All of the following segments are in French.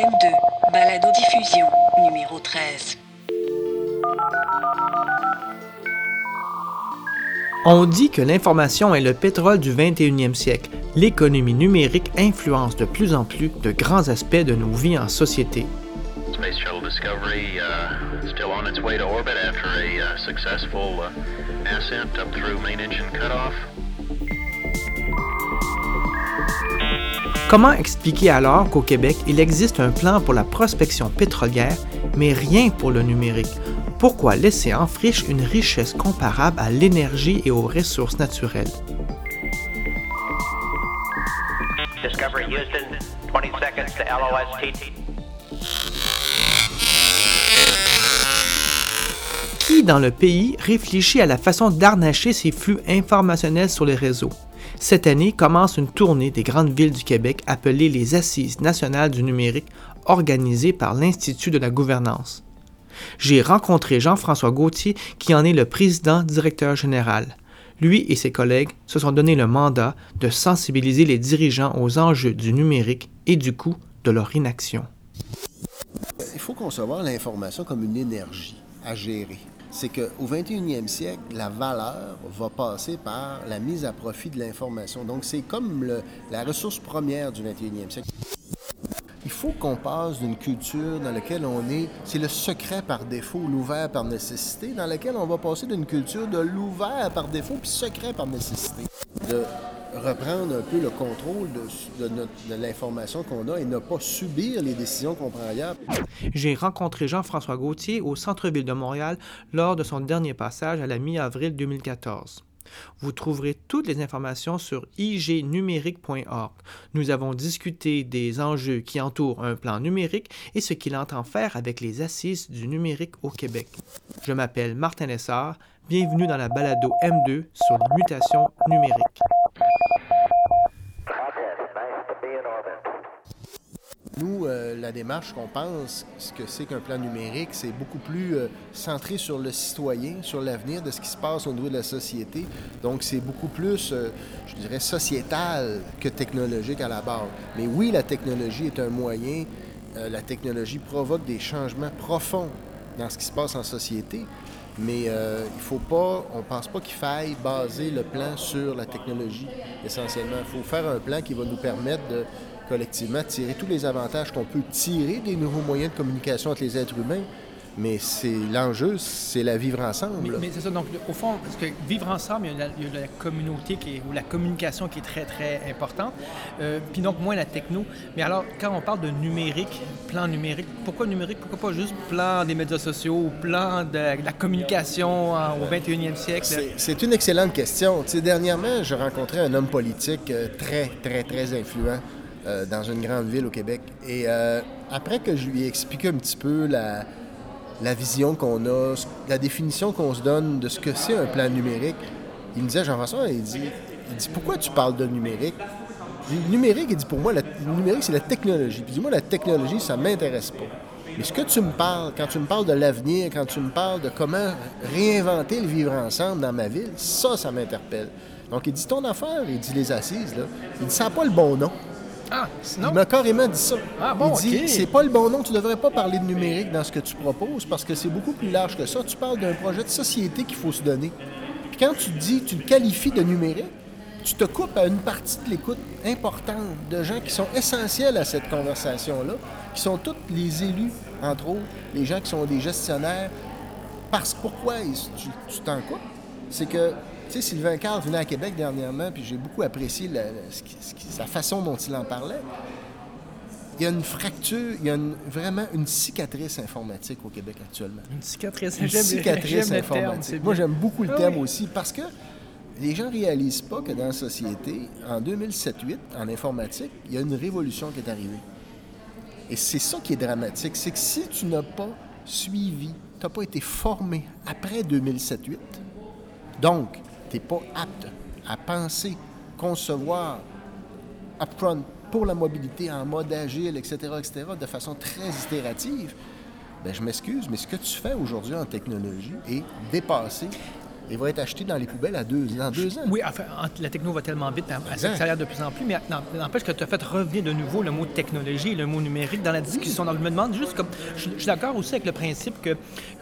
M2, balado diffusion, numéro 13. On dit que l'information est le pétrole du 21e siècle. L'économie numérique influence de plus en plus de grands aspects de nos vies en société. Space Shuttle Discovery uh, still on its way to orbit after a uh, successful uh, ascent up through main engine cutoff. Comment expliquer alors qu'au Québec, il existe un plan pour la prospection pétrolière, mais rien pour le numérique? Pourquoi laisser en friche une richesse comparable à l'énergie et aux ressources naturelles? Discovery Houston, 20 seconds to LOST. Qui dans le pays réfléchit à la façon d'arnacher ces flux informationnels sur les réseaux? Cette année commence une tournée des grandes villes du Québec appelée les Assises nationales du numérique organisée par l'Institut de la gouvernance. J'ai rencontré Jean-François Gauthier qui en est le président directeur général. Lui et ses collègues se sont donné le mandat de sensibiliser les dirigeants aux enjeux du numérique et du coût de leur inaction. Il faut concevoir l'information comme une énergie à gérer. C'est qu'au 21e siècle, la valeur va passer par la mise à profit de l'information. Donc, c'est comme la ressource première du 21e siècle. Il faut qu'on passe d'une culture dans laquelle on est, c'est le secret par défaut, l'ouvert par nécessité, dans laquelle on va passer d'une culture de l'ouvert par défaut puis secret par nécessité. Reprendre un peu le contrôle de, l'information qu'on a et ne pas subir les décisions qu'on prend ailleurs. J'ai rencontré Jean-François Gauthier au centre-ville de Montréal lors de son dernier passage à la mi-avril 2014. Vous trouverez toutes les informations sur ignumérique.org. Nous avons discuté des enjeux qui entourent un plan numérique et ce qu'il entend faire avec les assises du numérique au Québec. Je m'appelle Martin Lessard. Bienvenue dans la balado M2 sur les mutations numériques. Nous, euh, la démarche qu'on pense, ce que c'est qu'un plan numérique, c'est beaucoup plus euh, centré sur le citoyen, sur l'avenir de ce qui se passe au niveau de la société. Donc, c'est beaucoup plus, euh, je dirais, sociétal que technologique à la base. Mais oui, la technologie est un moyen. La technologie provoque des changements profonds dans ce qui se passe en société. Mais euh, il faut pas, on pense pas qu'il faille baser le plan sur la technologie essentiellement. Il faut faire un plan qui va nous permettre de collectivement tirer tous les avantages qu'on peut tirer des nouveaux moyens de communication entre les êtres humains. Mais c'est l'enjeu, c'est la vivre ensemble. Mais, mais c'est ça, donc au fond, parce que vivre ensemble, il y a la, il y a la communauté qui est, ou la communication qui est très, très importante, euh, puis donc moins la techno. Mais alors, quand on parle de numérique, plan numérique, pourquoi numérique? Pourquoi pas juste plan des médias sociaux ou plan de, de la communication en- au 21e siècle? C'est- une excellente question. Tu sais, dernièrement, je rencontrais un homme politique euh, très, très, très influent euh, dans une grande ville au Québec. Et euh, après que je lui ai expliqué un petit peu la, la vision qu'on a, la définition qu'on se donne de ce que c'est un plan numérique, il me disait, Jean-François, il dit, il dit, pourquoi tu parles de numérique? Numérique, il dit, pour moi, le numérique, c'est la technologie. Puis dis-moi, la technologie, ça m'intéresse pas. Mais ce que tu me parles, quand tu me parles de l'avenir, quand tu me parles de comment réinventer le vivre ensemble dans ma ville, ça, ça m'interpelle. Donc, il dit, ton affaire, il dit, les assises, là, il dit, ça n'a pas le bon nom. Ah, Il sinon, m'a carrément dit ça. Ah bon, il dit, c'est pas le bon nom, tu devrais pas parler de numérique dans ce que tu proposes parce que c'est beaucoup plus large que ça. Tu parles d'un projet de société qu'il faut se donner. Puis quand tu dis, tu le qualifies de numérique, tu te coupes à une partie de l'écoute importante de gens qui sont essentiels à cette conversation-là, qui sont tous les élus, entre autres, les gens qui sont des gestionnaires. Parce que pourquoi tu t'en coupes? C'est que, sais, Sylvain Carr venait à Québec dernièrement, puis j'ai beaucoup apprécié la, façon dont il en parlait. Il y a une fracture, il y a une- vraiment une cicatrice informatique au Québec actuellement. une cicatrice. Une cicatrice terme, informatique. Moi, j'aime beaucoup le Ah terme oui. aussi parce que les gens ne réalisent pas que dans la société, en 2007-8, en informatique, il y a une révolution qui est arrivée. Et c'est ça qui est dramatique, c'est que si tu n'as pas suivi, tu n'as pas été formé après 2007-8, donc tu n'es pas apte à penser, concevoir upfront pour la mobilité en mode agile, etc., etc., de façon très itérative, ben, je m'excuse, mais ce que tu fais aujourd'hui en technologie est dépassé il va être acheté dans les poubelles à deux, dans deux ans. Oui, enfin, la techno va tellement vite, elle Exact. s'accélère de plus en plus, mais n'empêche que tu as fait revenir de nouveau le mot technologie et le mot numérique dans la discussion. Donc, je me demande juste, comme, je, je suis d'accord aussi avec le principe que,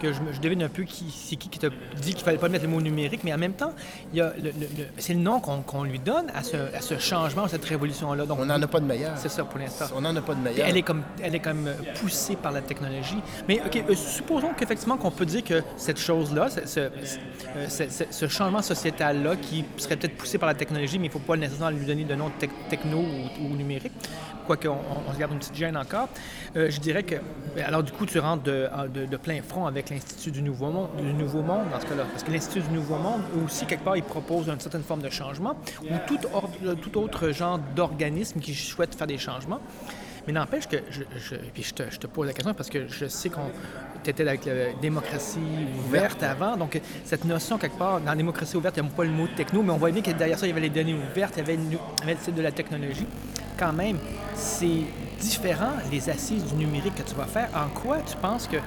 que je, je devine un peu qui c'est qui qui t'a dit qu'il fallait pas mettre le mot numérique, mais en même temps, il y a le- le- le- c'est le nom qu'on qu'on lui donne à ce, à ce changement, à cette révolution-là. Donc, On n'en a pas de meilleur. C'est ça pour l'instant. On n'en a pas de meilleur. Elle est comme, elle est comme euh, poussée par la technologie. Mais ok, euh, supposons qu'effectivement qu'on peut dire que cette chose-là, ce, ce- euh, ce- changement sociétal-là, qui serait peut-être poussé par la technologie, mais il ne faut pas nécessairement lui donner de nom tec- techno ou, numérique, quoique on, on se garde une petite gêne encore. euh, je dirais que, ben, alors du coup, tu rentres de, plein front avec l'Institut du Nouveau Monde, du Nouveau Monde dans ce cas-là, parce que l'Institut du Nouveau Monde aussi quelque part, il propose une certaine forme de changement ou tout autre genre d'organisme qui souhaite faire des changements. Mais n'empêche que, je, je- puis je, te, je te pose la question parce que je sais qu'on tu étais avec la démocratie ouverte avant. Donc, cette notion, quelque part, dans la démocratie ouverte, il n'y a pas le mot techno, mais on voit bien que derrière ça, il y avait les données ouvertes, il y avait, une- il y avait le site de la technologie. Quand même, c'est différent, les assises du numérique que tu vas faire. En quoi tu penses que.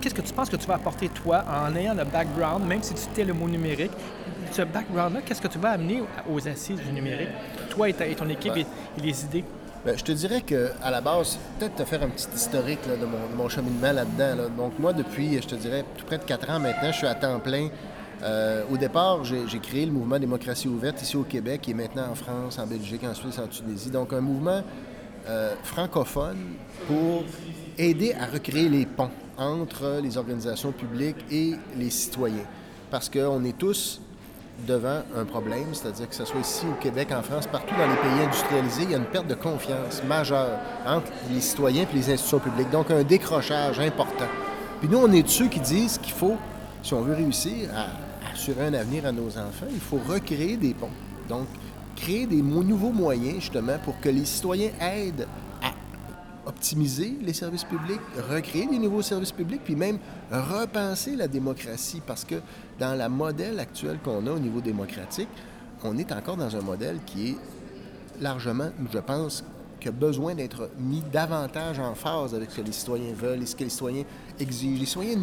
Qu'est-ce que tu penses que tu vas apporter, toi, en ayant le background, même si tu t'es le mot numérique, ce background-là, qu'est-ce que tu vas amener aux assises du numérique? Toi et, ta- et ton équipe et, et les idées. Ben, je te dirais que à la base, peut-être te faire un petit historique de, mon, cheminement là-dedans. là. Donc moi, depuis, je te dirais, tout près de quatre ans maintenant, je suis à temps plein. Euh, au départ, j'ai créé le mouvement Démocratie ouverte ici au Québec, est maintenant en France, en Belgique, en Suisse, en Tunisie. Donc un mouvement euh, francophone pour aider à recréer les ponts entre les organisations publiques et les citoyens. Parce qu'on est tous devant un problème, c'est-à-dire que ce soit ici au Québec, en France, partout dans les pays industrialisés, il y a une perte de confiance majeure entre les citoyens et les institutions publiques. Donc, un décrochage important. Puis nous, on est de ceux qui disent qu'il faut, si on veut réussir à assurer un avenir à nos enfants, il faut recréer des ponts. Donc, créer des nouveaux moyens, justement, pour que les citoyens aident optimiser les services publics, recréer des nouveaux services publics, puis même repenser la démocratie, parce que dans la modèle actuelle qu'on a au niveau démocratique, on est encore dans un modèle qui est largement, je pense, qui a besoin d'être mis davantage en phase avec ce que les citoyens veulent et ce que les citoyens exigent. Les citoyens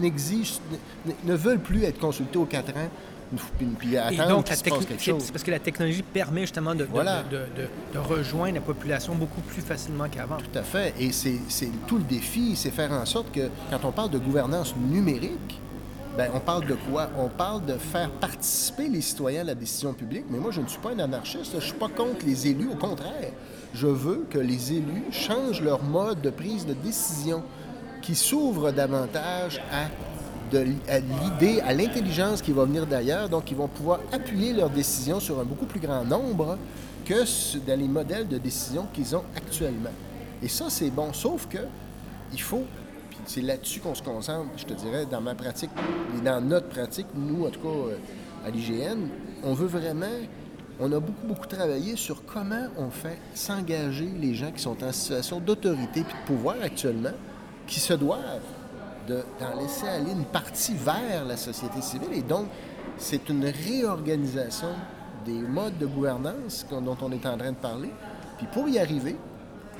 ne veulent plus être consultés aux quatre ans, puis, puis Et attendre donc, qu'il la quelque c'est parce que la technologie permet justement de, de- Voilà. de, de- de rejoindre la population beaucoup plus facilement qu'avant. Tout à fait. Et c'est tout le défi, c'est faire en sorte que quand on parle de gouvernance numérique, ben, on parle de quoi? On parle de faire participer les citoyens à la décision publique. Mais moi, je ne suis pas un anarchiste. Je ne suis pas contre les élus. Au contraire, je veux que les élus changent leur mode de prise de décision, qui s'ouvrent davantage à, de l'idée, à l'intelligence qui va venir d'ailleurs. Donc, ils vont pouvoir appuyer leurs décisions sur un beaucoup plus grand nombre que dans les modèles de décision qu'ils ont actuellement. Et ça, c'est bon. Sauf que il faut, puis c'est là-dessus qu'on se concentre, je te dirais, dans ma pratique et dans notre pratique, nous, en tout cas, euh, à l'IGN, on veut vraiment, on a beaucoup, beaucoup travaillé sur comment on fait s'engager les gens qui sont en situation d'autorité puis de pouvoir actuellement, qui se doivent de- d'en laisser aller une partie vers la société civile. Et donc, c'est une réorganisation des modes de gouvernance dont on est en train de parler. Puis pour y arriver,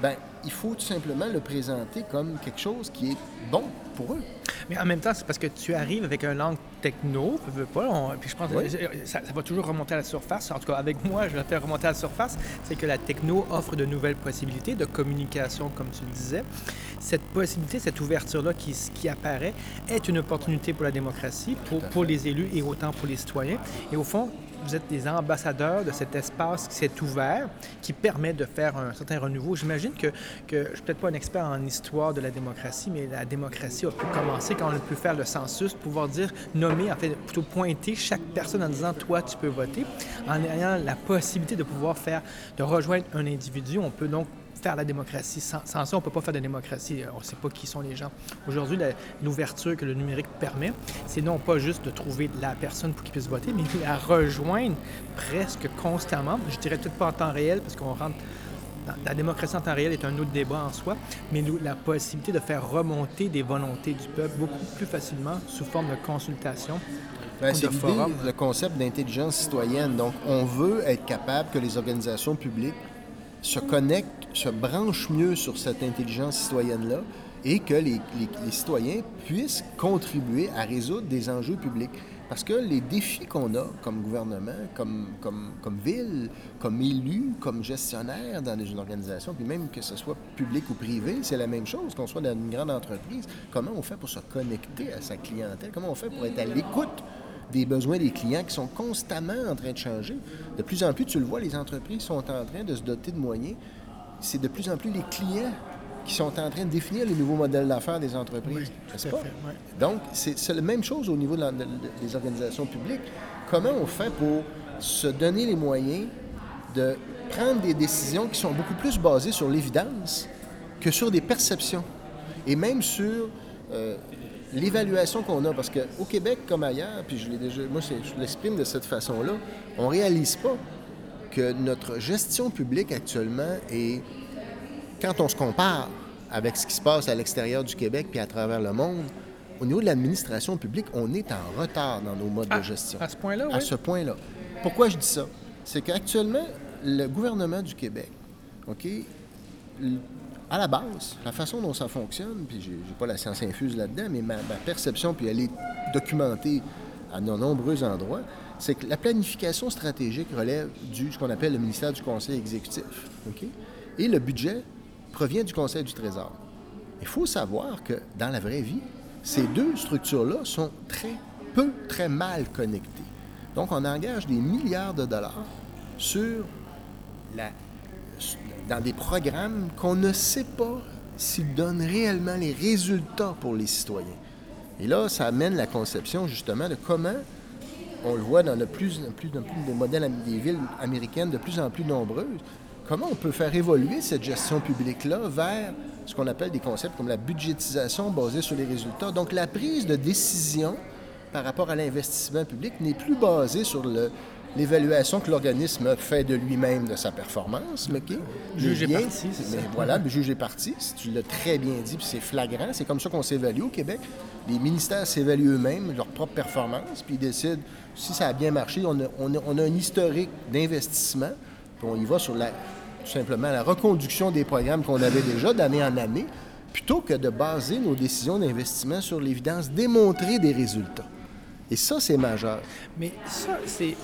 ben, il faut tout simplement le présenter comme quelque chose qui est bon pour eux. Mais en même temps, c'est parce que tu arrives avec un langue techno, veux, veux pas, on- puis je pense que Oui. ça, ça va toujours remonter à la surface. En tout cas, avec moi, je vais faire remonter à la surface. C'est que la techno offre de nouvelles possibilités de communication, comme tu le disais. Cette possibilité, cette ouverture-là qui apparaît, est une opportunité pour la démocratie, pour, pour les élus et autant pour les citoyens. Et au fond, vous êtes des ambassadeurs de cet espace qui s'est ouvert, qui permet de faire un certain renouveau. J'imagine que, je ne suis peut-être pas un expert en histoire de la démocratie, mais la démocratie a pu commencer quand on a pu faire le census, pouvoir dire, nommer, en fait, plutôt pointer chaque personne en disant, toi, tu peux voter, en ayant la possibilité de pouvoir faire, de rejoindre un individu. On peut donc faire la démocratie. Sans, sans ça, on ne peut pas faire de démocratie. On ne sait pas qui sont les gens. Aujourd'hui, l'ouverture que le numérique permet, c'est non pas juste de trouver la personne pour qu'il puisse voter, mais de la rejoindre presque constamment. Je dirais peut-être pas en temps réel, parce qu'on rentre la démocratie en temps réel est un autre débat en soi, mais la possibilité de faire remonter des volontés du peuple beaucoup plus facilement sous forme de consultation. Ben, c'est le concept d'intelligence citoyenne. Donc, on veut être capable que les organisations publiques se connectent, se branchent mieux sur cette intelligence citoyenne-là et que les, citoyens puissent contribuer à résoudre des enjeux publics. Parce que les défis qu'on a comme gouvernement, comme, comme, comme ville, comme élu, comme gestionnaire dans une organisation, puis même que ce soit public ou privé, c'est la même chose, qu'on soit dans une grande entreprise. Comment on fait pour se connecter à sa clientèle? Comment on fait pour être à l'écoute des besoins des clients qui sont constamment en train de changer? De plus en plus, tu le vois, les entreprises sont en train de se doter de moyens. C'est de plus en plus les clients qui sont en train de définir les nouveaux modèles d'affaires des entreprises. n'est-ce pas? Donc, c'est c'est la même chose au niveau de la- de- des organisations publiques. Comment on fait pour se donner les moyens de prendre des décisions qui sont beaucoup plus basées sur l'évidence que sur des perceptions et même sur euh, l'évaluation qu'on a. Parce qu'au Québec comme ailleurs, puis je l'ai déjà, moi je l'exprime de cette façon-là, on réalise pas que notre gestion publique actuellement est quand on se compare avec ce qui se passe à l'extérieur du Québec puis à travers le monde, au niveau de l'administration publique, on est en retard dans nos modes Ah, de gestion. à ce point-là, À oui. ce point-là. Pourquoi je dis ça? C'est qu'actuellement, le gouvernement du Québec, OK, à la base, la façon dont ça fonctionne, puis j'ai j'ai pas la science infuse là-dedans, mais ma, perception, puis elle est documentée à de nombreux endroits, c'est que la planification stratégique relève du ce qu'on appelle le ministère du Conseil exécutif. OK? Et le budget provient du Conseil du Trésor. Il faut savoir que dans la vraie vie, ces deux structures-là sont très peu, très mal connectées. Donc, on engage des milliards de dollars sur la, dans des programmes qu'on ne sait pas s'ils donnent réellement les résultats pour les citoyens. Et là, ça amène la conception justement de comment on le voit dans de plus des modèles des villes américaines de plus en plus nombreuses. Comment on peut faire évoluer cette gestion publique-là vers ce qu'on appelle des concepts comme la budgétisation basée sur les résultats? Donc, la prise de décision par rapport à l'investissement public n'est plus basée sur le- l'évaluation que l'organisme fait de lui-même de sa performance, mais qui Juge et mais bien- parti, c'est mais ça. Voilà, le juge est parti. Si tu l'as très bien dit, puis c'est flagrant. C'est comme ça qu'on s'évalue au Québec. Les ministères s'évaluent eux-mêmes, leur propre performance, puis ils décident si ça a bien marché. On a, on a- on a un historique d'investissement, puis on y va sur la, tout simplement la reconduction des programmes qu'on avait déjà d'année en année, plutôt que de baser nos décisions d'investissement sur l'évidence démontrée des résultats. Et ça, c'est majeur. Mais ça, c'est,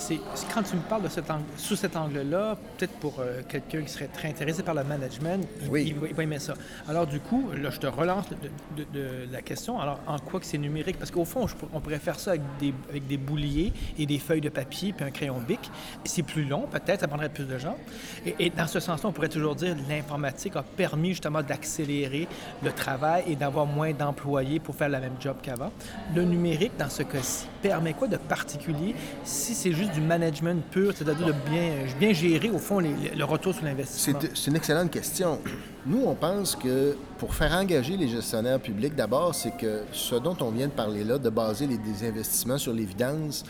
quand tu me parles de cet angle, sous cet angle-là, peut-être pour euh, quelqu'un qui serait très intéressé par le management, il, Oui. il va, il va aimer ça. Alors du coup, là, je te relance de, de- de la question. Alors, en quoi que c'est numérique? Parce qu'au fond, je on pourrait faire ça avec des, avec des bouliers et des feuilles de papier puis un crayon bic. C'est plus long, peut-être, ça prendrait plus de gens. Et, et dans ce sens-là, on pourrait toujours dire que l'informatique a permis justement d'accélérer le travail et d'avoir moins d'employés pour faire la même job qu'avant. Le numérique, dans ce cas-ci, permet quoi de particulier? Si c'est juste du management pur, c'est-à-dire de bien, bien gérer, au fond, les- le retour sur l'investissement? C'est une excellente question. Nous, on pense que pour faire engager les gestionnaires publics, d'abord, c'est que ce dont on vient de parler là, de baser les, investissements sur l'évidence,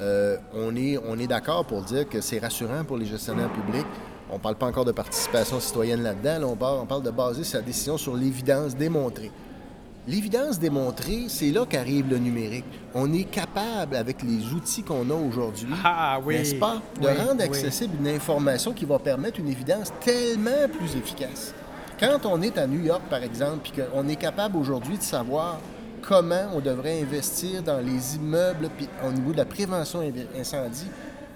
euh, on est, on est d'accord pour dire que c'est rassurant pour les gestionnaires publics. On ne parle pas encore de participation citoyenne là-dedans. Là, on, parle, on parle de baser sa décision sur l'évidence démontrée. L'évidence démontrée, c'est là qu'arrive le numérique. On est capable, avec les outils qu'on a aujourd'hui, Ah oui. n'est-ce pas, de Oui, rendre oui. accessible une information qui va permettre une évidence tellement plus efficace. Quand on est à New York, par exemple, puis qu'on est capable aujourd'hui de savoir comment on devrait investir dans les immeubles, puis au niveau de la prévention incendie,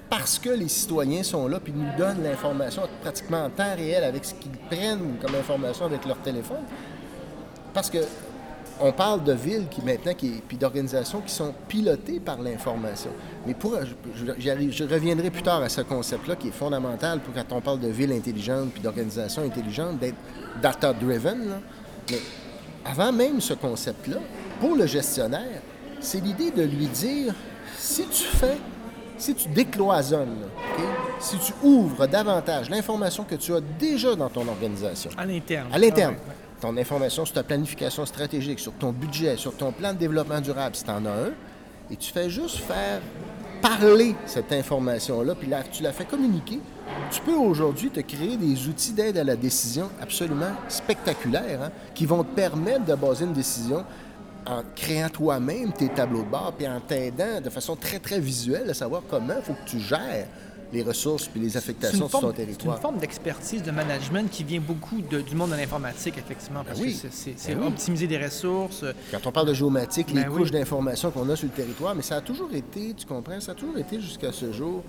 parce que les citoyens sont là, puis nous donnent l'information pratiquement en temps réel avec ce qu'ils prennent comme information avec leur téléphone. Parce que on parle de villes qui maintenant, qui, puis d'organisations qui sont pilotées par l'information. Mais pour, je, je- j'arrive- je reviendrai plus tard à ce concept-là qui est fondamental pour quand on parle de villes intelligentes puis d'organisations intelligentes, d'être data-driven. Mais avant même ce concept-là, pour le gestionnaire, c'est l'idée de lui dire, si tu fais, si tu décloisonnes, si tu ouvres davantage l'information que tu as déjà dans ton organisation, À l'interne. à l'interne. Ah ouais. Ton information sur ta planification stratégique, sur ton budget, sur ton plan de développement durable, si tu en as un, et tu fais juste faire parler cette information-là, puis là, tu la fais communiquer, tu peux aujourd'hui te créer des outils d'aide à la décision absolument spectaculaires, hein, qui vont te permettre de baser une décision en créant toi-même tes tableaux de bord, puis en t'aidant de façon très, très visuelle à savoir comment il faut que tu gères les ressources puis les affectations sur forme, ton c'est une territoire. forme d'expertise, de management qui vient beaucoup de- du monde de l'informatique, effectivement. Parce Ben oui. que c'est- Ben oui. optimiser des ressources. euh, Quand on parle de géomatique, les Ben oui. couches d'informations qu'on a sur le territoire, mais ça a toujours été, tu comprends, ça a toujours été jusqu'à ce jour,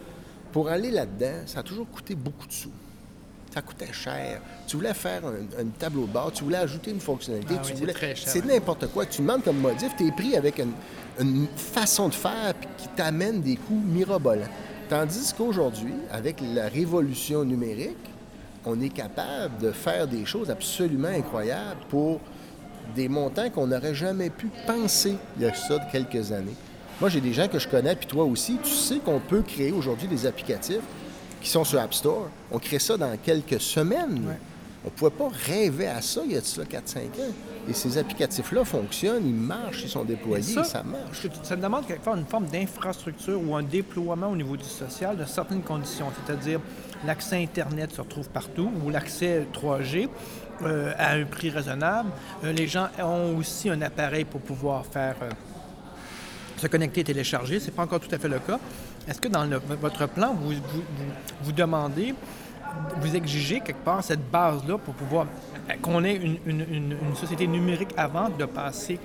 pour aller là-dedans, ça a toujours coûté beaucoup de sous. Ça coûtait cher. Tu voulais faire un, un tableau de bord, tu voulais ajouter une fonctionnalité, Ah tu oui, voulais. très cher. C'est n'importe quoi. Tu demandes comme modif, tu es pris avec une, une façon de faire qui t'amène des coûts mirobolants. Tandis qu'aujourd'hui, avec la révolution numérique, on est capable de faire des choses absolument incroyables pour des montants qu'on n'aurait jamais pu penser il y a ça de quelques années. Moi, j'ai des gens que je connais, puis toi aussi, tu sais qu'on peut créer aujourd'hui des applicatifs qui sont sur App Store. On crée ça dans quelques semaines. On ne pouvait pas rêver à ça il y a de ça 4-5 ans. Et ces applicatifs-là fonctionnent, ils marchent, ils sont déployés, ça, ça, marche. ça demande quelquefois une forme d'infrastructure ou un déploiement au niveau du social de certaines conditions, c'est-à-dire l'accès Internet se retrouve partout ou l'accès 3G euh, à un prix raisonnable. Euh, les gens ont aussi un appareil pour pouvoir faire euh, se connecter et télécharger. Ce n'est pas encore tout à fait le cas. Est-ce que dans le- votre plan, vous, vous- vous demandez, vous exigez quelque part cette base-là pour pouvoir euh, qu'on ait une, une- société numérique avant de passer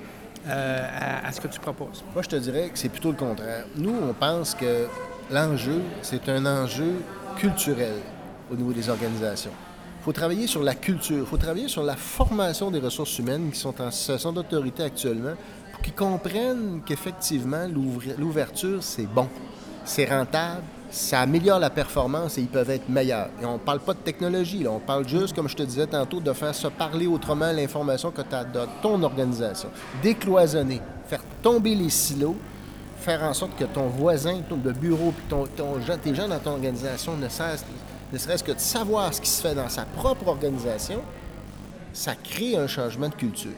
euh, à, à ce que tu proposes? Moi, je te dirais que c'est plutôt le contraire. Nous, on pense que l'enjeu, c'est un enjeu culturel au niveau des organisations. Il faut travailler sur la culture, il faut travailler sur la formation des ressources humaines qui sont en situation d'autorité actuellement pour qu'ils comprennent qu'effectivement, l'ouverture, c'est bon, c'est rentable, ça améliore la performance et ils peuvent être meilleurs. Et on ne parle pas de technologie, là, on parle juste, comme je te disais tantôt, de faire se parler autrement l'information que tu as dans ton organisation. Décloisonner, faire tomber les silos, faire en sorte que ton voisin, ton de bureau, puis ton, tes gens dans ton organisation ne cessent, ne serait-ce que de savoir ce qui se fait dans sa propre organisation, ça crée un changement de culture.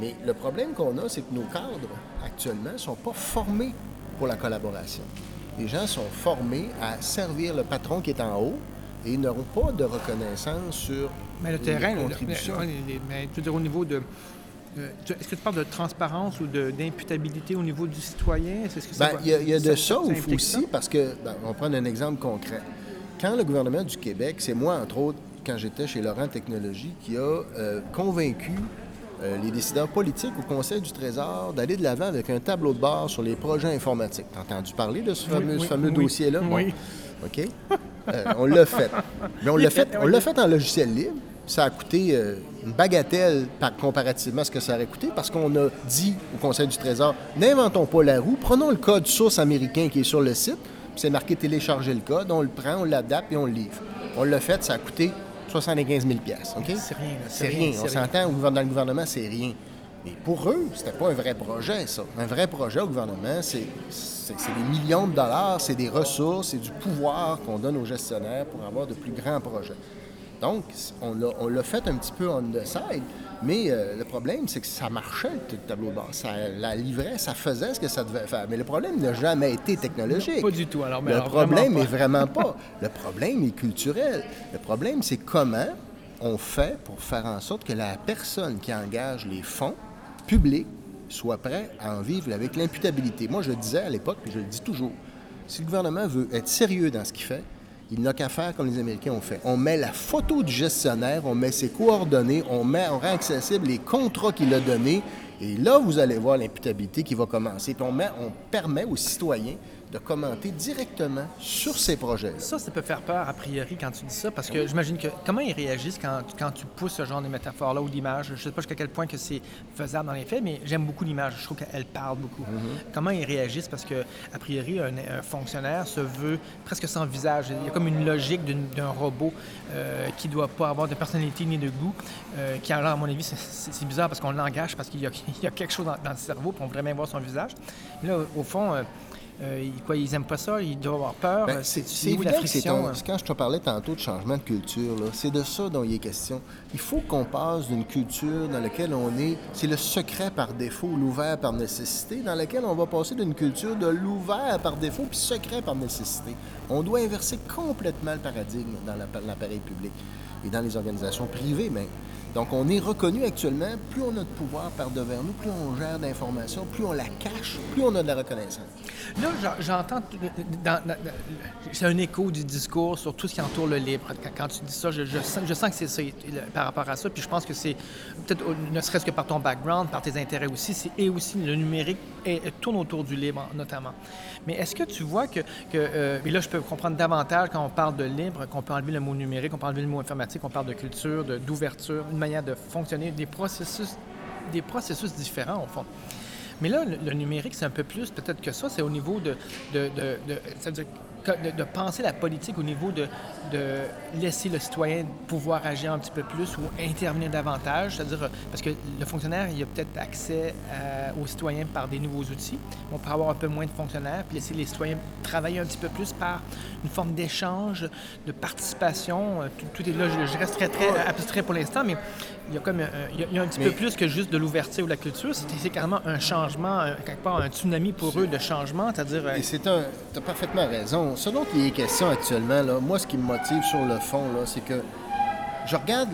Mais le problème qu'on a, c'est que nos cadres, actuellement, ne sont pas formés pour la collaboration. Les gens sont formés à servir le patron qui est en haut et ils n'auront pas de reconnaissance sur Mais le les terrain, le- contributions. le- les- les- mais tu veux dire au niveau de. euh, Est-ce que tu parles de transparence ou d'imputabilité au niveau du citoyen? Est-ce que ça Ben, il y a, il y a de ça, aussi, ça? parce que, ben, on va prendre un exemple concret. Quand le gouvernement du Québec, c'est moi, entre autres, quand j'étais chez Laurent Technologies, qui a euh, convaincu euh, les décideurs politiques au Conseil du Trésor d'aller de l'avant avec un tableau de bord sur les projets informatiques. T'as entendu parler de ce fameux, oui, ce fameux oui. dossier-là? Oui. OK? Euh, on l'a fait. Mais on l'a fait, on l'a fait en logiciel libre. Ça a coûté euh, une bagatelle par, comparativement à ce que ça aurait coûté parce qu'on a dit au Conseil du Trésor n'inventons pas la roue, prenons le code source américain qui est sur le site, puis c'est marqué télécharger le code, on le prend, on l'adapte et on le livre. On l'a fait, ça a coûté 75 000 OK? C'est rien, C'est rien. On s'entend dans le gouvernement, c'est rien. Mais pour eux, c'était pas un vrai projet, ça. Un vrai projet au gouvernement, c'est des millions de dollars, c'est des ressources, c'est du pouvoir qu'on donne aux gestionnaires pour avoir de plus grands projets. Donc, on l'a on l'a fait un petit peu on the side, mais euh, le problème, c'est que ça marchait, le tableau de bord. Ça la livrait, ça faisait ce que ça devait faire. Mais le problème n'a jamais été technologique. Pas du tout. Alors, mais Le alors, problème vraiment est pas. vraiment pas. Le problème est culturel. Le problème, c'est comment on fait pour faire en sorte que la personne qui engage les fonds publics soit prêt à en vivre avec l'imputabilité. Moi, je le disais à l'époque, puis je le dis toujours, si le gouvernement veut être sérieux dans ce qu'il fait, il n'a qu'à faire comme les Américains ont fait. On met la photo du gestionnaire, on met ses coordonnées, on, met, on rend accessible les contrats qu'il a donnés, et là, vous allez voir l'imputabilité qui va commencer. On, met- on permet aux citoyens de commenter directement sur ces projets. Ça, ça peut faire peur, a priori, quand tu dis ça, parce que j'imagine que comment ils réagissent quand, quand tu pousses ce genre de métaphore-là ou d'image? Je ne sais pas jusqu'à quel point que c'est faisable dans les faits, mais j'aime beaucoup l'image. Je trouve qu'elle parle beaucoup. Comment ils réagissent? Parce que, a priori, un, un fonctionnaire se veut presque sans visage. Il y a comme une logique d'un robot euh, qui ne doit pas avoir de personnalité ni de goût, euh, qui, alors, à mon avis, c'est- bizarre parce qu'on l'engage, parce qu'il y, a- il y a quelque chose dans, dans le cerveau, voudrait bien voir son visage. Là, au fond, euh, euh, ils- quoi, ils n'aiment pas ça, ils doivent avoir peur? Ben, c'est évident que? Quand je te parlais tantôt de changement de culture, c'est de ça dont il est question. Il faut qu'on passe d'une culture dans laquelle on est, c'est le secret par défaut, l'ouvert par nécessité, dans laquelle on va passer d'une culture de l'ouvert par défaut puis secret par nécessité. On doit inverser complètement le paradigme dans la- l'appareil public et dans les organisations privées même. Donc, on est reconnu actuellement, plus on a de pouvoir par devers nous, plus on gère d'informations, plus on la cache, plus on a de la reconnaissance. Là, j'en- j'entends. dans- c'est un écho du discours sur tout ce qui entoure le libre. Quand, tu dis ça, je, sens, que c'est par rapport à ça. Puis je pense que c'est peut-être ne serait-ce que par ton background, par tes intérêts aussi, et aussi le numérique tourne autour du libre notamment. Mais est-ce que tu vois que, que euh, et là je peux comprendre davantage quand on parle de libre, qu'on peut enlever le mot numérique, qu'on peut enlever le mot informatique, on parle de culture, d'ouverture, une manière de fonctionner, des processus, des processus différents au fond. Mais là, le, le numérique, c'est un peu plus peut-être que ça. C'est au niveau de, de, de, de- de- penser la politique au niveau de, laisser le citoyen pouvoir agir un petit peu plus ou intervenir davantage. C'est-à-dire, euh, parce que le fonctionnaire, il a peut-être accès euh, aux citoyens par des nouveaux outils. On pourrait avoir un peu moins de fonctionnaires, puis laisser les citoyens travailler un petit peu plus par une forme d'échange, de participation. Euh, Tout, tout est là. Je, je reste très, très abstrait pour l'instant, mais il y a comme un, il y a- il y a un petit Mais- peu plus que juste de l'ouverture ou de la culture. C'est carrément un changement, un- quelque part un tsunami pour eux de changement, c'est-à-dire... euh, Et c'est un. Tu as parfaitement raison. Ce dont il est question actuellement, là, moi, ce qui me motive sur le fond, là, c'est que je regarde.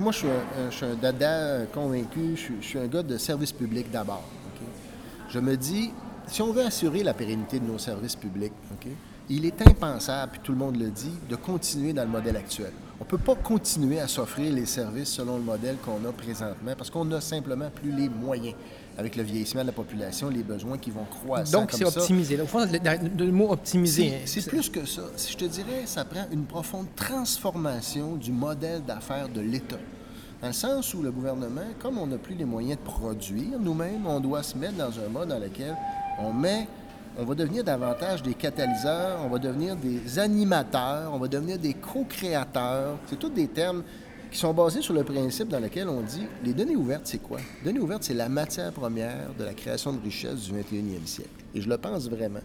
Moi, je suis un, un- je suis un dada convaincu. Je suis, je suis un gars de service public d'abord. Je me dis, si on veut assurer la pérennité de nos services publics, il est impensable, puis tout le monde le dit, de continuer dans le modèle actuel. On ne peut pas continuer à s'offrir les services selon le modèle qu'on a présentement parce qu'on n'a simplement plus les moyens. Avec le vieillissement de la population, les besoins qui vont croître. donc, c'est optimisé. Au fond, le, le- mot optimisé... C'est- plus que ça. Si je te dirais, ça prend une profonde transformation du modèle d'affaires de l'État. Dans le sens où le gouvernement, comme on n'a plus les moyens de produire nous-mêmes, on doit se mettre dans un mode dans lequel on met, on va devenir davantage des catalyseurs, on va devenir des animateurs, on va devenir des co-créateurs. C'est tous des termes qui sont basés sur le principe dans lequel on dit les données ouvertes, c'est quoi? Les données ouvertes, c'est la matière première de la création de richesse du 21e siècle. Et je le pense vraiment.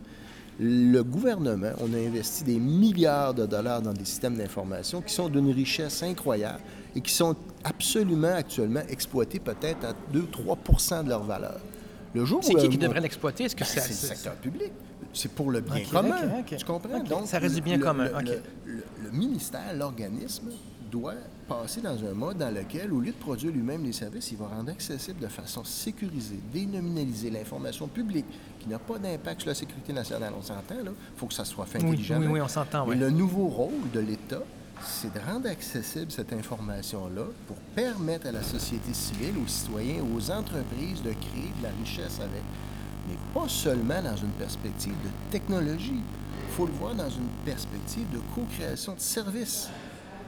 Le gouvernement, on a investi des milliards de dollars dans des systèmes d'information qui sont d'une richesse incroyable et qui sont absolument actuellement exploités peut-être à 2-3% de leur valeur. Le jour C'est qui qui devrait l'exploiter? Est-ce que Ben, c'est... le secteur public. C'est pour le bien commun. Tu comprends? Donc, ça reste du bien le- commun, le- ministère, l'organisme, doit passer dans un mode dans lequel, au lieu de produire lui-même les services, il va rendre accessible de façon sécurisée, dénominalisée l'information publique qui n'a pas d'impact sur la sécurité nationale. On s'entend, là? Il faut que ça soit fait Oui, intelligemment. oui, oui, on s'entend, Mais oui. le nouveau rôle de l'État, c'est de rendre accessible cette information-là pour permettre à la société civile, aux citoyens, aux entreprises de créer de la richesse avec. Mais pas seulement dans une perspective de technologie. Il faut le voir dans une perspective de co-création de services.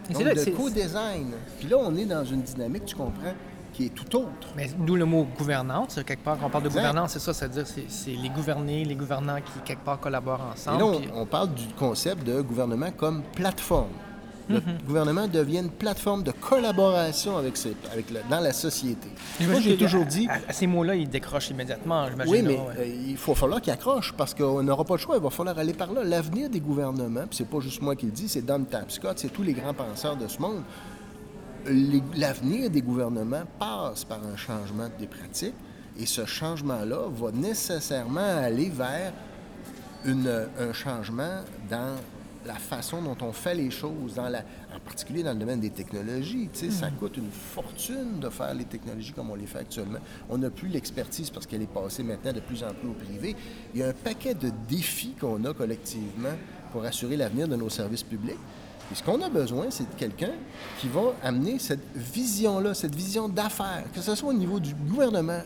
Et Donc, c'est là- de co-design. Puis là, on est dans une dynamique, tu comprends, qui est tout autre. Mais d'où le mot gouvernance. Quelque part, quand on parle de Exact. gouvernance, c'est ça, c'est-à-dire c'est c'est les gouvernés, les gouvernants qui, quelque part, collaborent ensemble. Et là, puis- on parle du concept de gouvernement comme plateforme. Le gouvernement devient une plateforme de collaboration avec ses- avec dans la société. Moi, j'ai toujours dit, À, à ces mots-là, ils décrochent immédiatement, j'imagine. oui, mais ouais. euh, il faut falloir qu'il accroche parce qu'on n'aura pas le choix. Il va falloir aller par là. L'avenir des gouvernements, puis c'est pas juste moi qui le dis, c'est Don Tapscott, c'est tous les grands penseurs de ce monde. L'avenir des gouvernements passe par un changement des pratiques et ce changement-là va nécessairement aller vers une- un changement dans la façon dont on fait les choses, dans la, en particulier dans le domaine des technologies. Sais, Ça coûte une fortune de faire les technologies comme on les fait actuellement. On n'a plus l'expertise parce qu'elle est passée maintenant de plus en plus au privé. Il y a un paquet de défis qu'on a collectivement pour assurer l'avenir de nos services publics. Et ce qu'on a besoin, c'est de quelqu'un qui va amener cette vision-là, cette vision d'affaires, que ce soit au niveau du gouvernement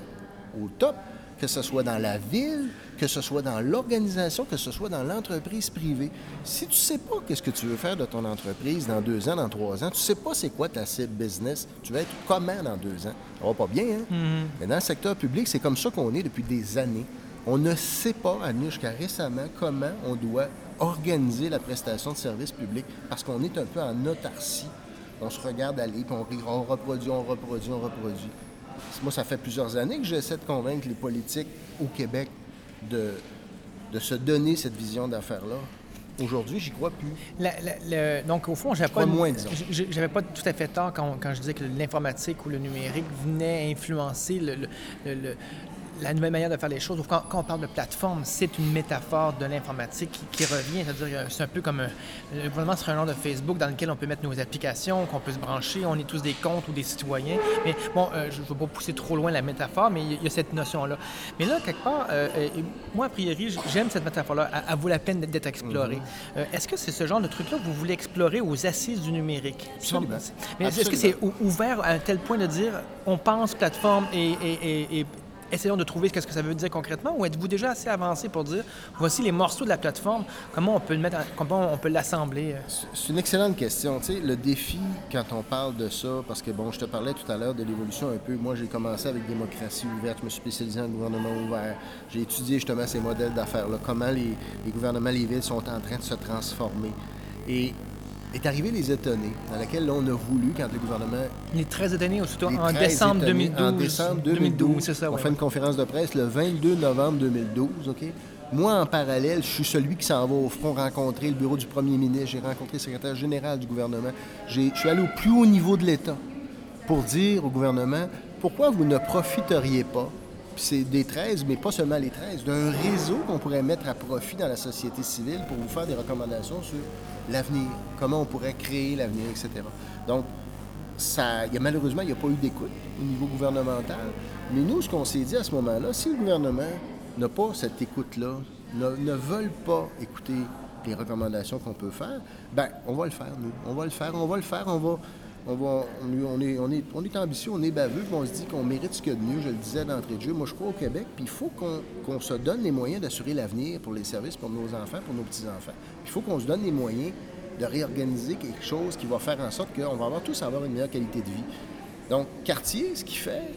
au top, que ce soit dans la ville, que ce soit dans l'organisation, que ce soit dans l'entreprise privée. Si tu sais pas qu'est-ce que tu veux faire de ton entreprise dans deux ans, dans trois ans, tu sais pas c'est quoi ta cible business, tu vas être comment dans deux ans? Ça va pas bien, hein? Mais dans le secteur public, c'est comme ça qu'on est depuis des années. On ne sait pas, à venir jusqu'à récemment, comment on doit organiser la prestation de services publics parce qu'on est un peu en autarcie. On se regarde aller, puis on, rit, on reproduit, on reproduit, on reproduit. Moi, ça fait plusieurs années que j'essaie de convaincre les politiques au Québec de, de se donner cette vision d'affaires-là. Aujourd'hui, j'y crois plus. La- la- le- donc, au fond, j'avais pas, moins, j'avais tout à fait tort quand, quand je disais que l'informatique ou le numérique venait influencer le- le- la nouvelle manière de faire les choses. Quand, quand on parle de plateforme, c'est une métaphore de l'informatique qui, qui revient. C'est-à-dire, euh, c'est un peu comme un- le gouvernement serait un genre de Facebook dans lequel on peut mettre nos applications, qu'on peut se brancher. On est tous des comptes ou des citoyens. Mais bon, euh, je ne veux pas pousser trop loin la métaphore, mais il y a- cette notion-là. Mais là, quelque part, euh, moi, a priori, j'aime cette métaphore-là. Elle, elle vaut la peine d'être- explorée. Euh, est-ce que c'est ce genre de truc-là que vous voulez explorer aux assises du numérique? Absolument. Mais est-ce que c'est ou- ouvert à un tel point de dire on pense plateforme et- et essayons de trouver ce que ça veut dire concrètement ou êtes-vous déjà assez avancé pour dire voici les morceaux de la plateforme, comment on peut le mettre, en- comment on peut l'assembler? C'est une excellente question. Tu sais, le défi, quand on parle de ça, parce que, bon, je te parlais tout à l'heure de l'évolution un peu. Moi, j'ai commencé avec démocratie ouverte, je me suis spécialisé en gouvernement ouvert. J'ai étudié justement ces modèles d'affaires-là, comment les, les gouvernements, les villes sont en train de se transformer. Et est arrivé les étonnés, dans laquelle on a voulu, quand le gouvernement Les 13 données les en 13 décembre étonnés, 2012. En décembre 2012. c'est ça, on ouais, fait ouais. une conférence de presse le 22 novembre 2012, OK? Moi, en parallèle, je suis celui qui s'en va au front rencontrer le bureau du premier ministre. J'ai rencontré le secrétaire général du gouvernement. J'ai- Je suis allé au plus haut niveau de l'État pour dire au gouvernement pourquoi vous ne profiteriez pas, c'est des 13, mais pas seulement les 13, d'un réseau qu'on pourrait mettre à profit dans la société civile pour vous faire des recommandations sur l'avenir, comment on pourrait créer l'avenir, etc. Donc, ça, y a, malheureusement, il n'y a pas eu d'écoute au niveau gouvernemental. Mais nous, ce qu'on s'est dit à ce moment-là, si le gouvernement n'a pas cette écoute-là, ne, ne veulent pas écouter les recommandations qu'on peut faire, ben on va le faire, nous. On va le faire, on va le faire, on va... On, est, ambitieux, on est baveux, puis on se dit qu'on mérite ce qu'il y a de mieux. Je le disais d'entrée de jeu. Moi, je crois au Québec, puis il faut qu'on se donne les moyens d'assurer l'avenir pour les services, pour nos enfants, pour nos petits-enfants. Il faut qu'on se donne les moyens de réorganiser quelque chose qui va faire en sorte qu'on va avoir tous avoir une meilleure qualité de vie. Donc, Cartier, ce qu'il fait,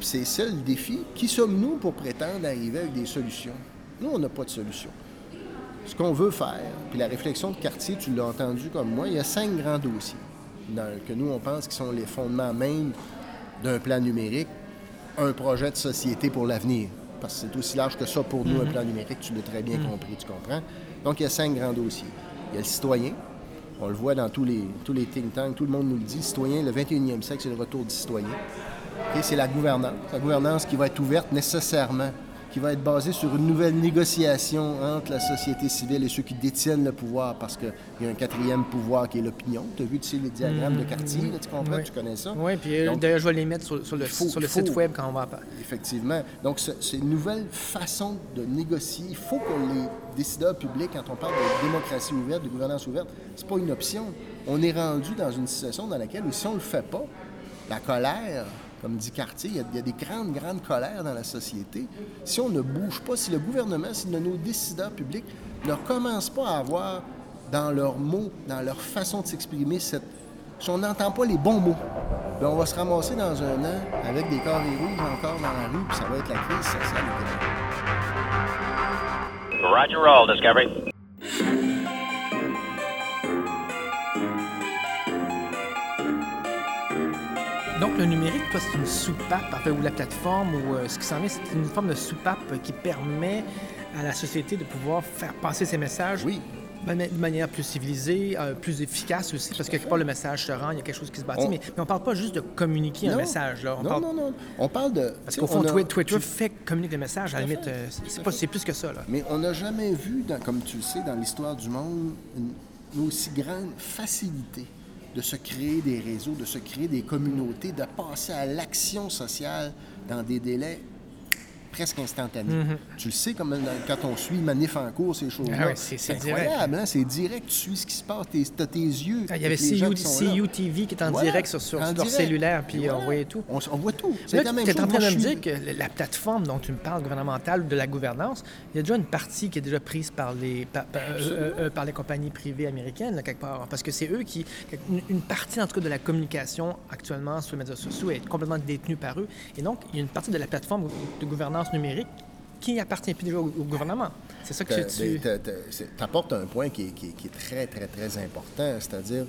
c'est ça le défi. Qui sommes-nous pour prétendre arriver avec des solutions? Nous, on n'a pas de solution. Ce qu'on veut faire, puis la réflexion de Cartier, tu l'as entendu comme moi, il y a cinq grands dossiers dans- que nous, on pense qui sont les fondements même d'un plan numérique, un projet de société pour l'avenir. Parce que c'est aussi large que ça pour nous, un plan numérique, tu l'as très bien compris, tu comprends? Donc, il y a cinq grands dossiers. Il y a le citoyen, on le voit dans tous les, tous les think tanks, tout le monde nous le dit, le citoyen, le 21e siècle, c'est le retour du citoyen. OK, c'est la gouvernance. La gouvernance qui va être ouverte nécessairement, qui va être basée sur une nouvelle négociation entre la société civile et ceux qui détiennent le pouvoir, parce qu'il y a un quatrième pouvoir qui est l'opinion. Tu as vu tu sais, les diagrammes de quartier, là, tu comprends, Oui. tu connais ça? Oui, puis euh, d'ailleurs, je vais les mettre sur, sur le, faut- sur le faut- site web quand on va en parler. Effectivement. Donc, c'est c'est une nouvelle façon de négocier. Il faut que les décideurs publics, quand on parle de démocratie ouverte, de gouvernance ouverte, c'est pas une option. On est rendu dans une situation dans laquelle, si on ne le fait pas, la colère, comme dit Cartier, il y, a, des grandes, grandes colères dans la société. Si on ne bouge pas, si le gouvernement, si nos décideurs publics ne commencent pas à avoir dans leurs mots, dans leur façon de s'exprimer, cette si on n'entend pas les bons mots, ben on va se ramasser dans un an avec des carrés rouges encore dans la rue, puis ça va être la crise sociale. Roger Discovery. Le numérique, toi, c'est une soupape, ou la plateforme, ou euh, ce qui s'en vient, c'est une forme de soupape qui permet à la société de pouvoir faire passer ses messages Oui. de mani- de manière plus civilisée, euh, plus efficace aussi, parce que quelque part, le message se rend, il y a quelque chose qui se bâtit. On- Mais, mais on parle pas juste de communiquer un message, là. On non, parle... non, non. On parle de. Parce qu'au fond, a- Twitter tu- fait communiquer le message. À la limite, euh, c'est- plus que ça, là. Mais on n'a jamais vu, dans- comme tu le sais, dans l'histoire du monde, une, une aussi grande facilité de se créer des réseaux, de se créer des communautés, de passer à l'action sociale dans des délais presque instantanés. Tu le sais, comme quand on suit Manif en cours, ces choses-là. Ah c'est- incroyable, hein? C'est direct, tu suis ce qui se passe, tu as tes yeux. Ah, Il y avait. CUTV qui est en Voilà, direct sur, sur en leur direct. cellulaire, puis Et on voilà. voyait tout. On, voit tout. C'est Là, la même tu es en train de me dire que la plateforme dont tu me parles, gouvernementale, de la gouvernance, il y a déjà une partie qui est déjà prise par les, par, par- euh, euh, euh, par les compagnies privées américaines, là, quelque part. Parce que c'est eux qui. Une, une partie, en tout cas, de la communication actuellement sur les médias sociaux est complètement détenue par eux. Et donc, il y a une partie de la plateforme de gouvernance numérique qui appartient plus au, au gouvernement. C'est ça que tu. c'est- T'apportes un point qui est, qui est- qui est très, très, très important, c'est-à-dire,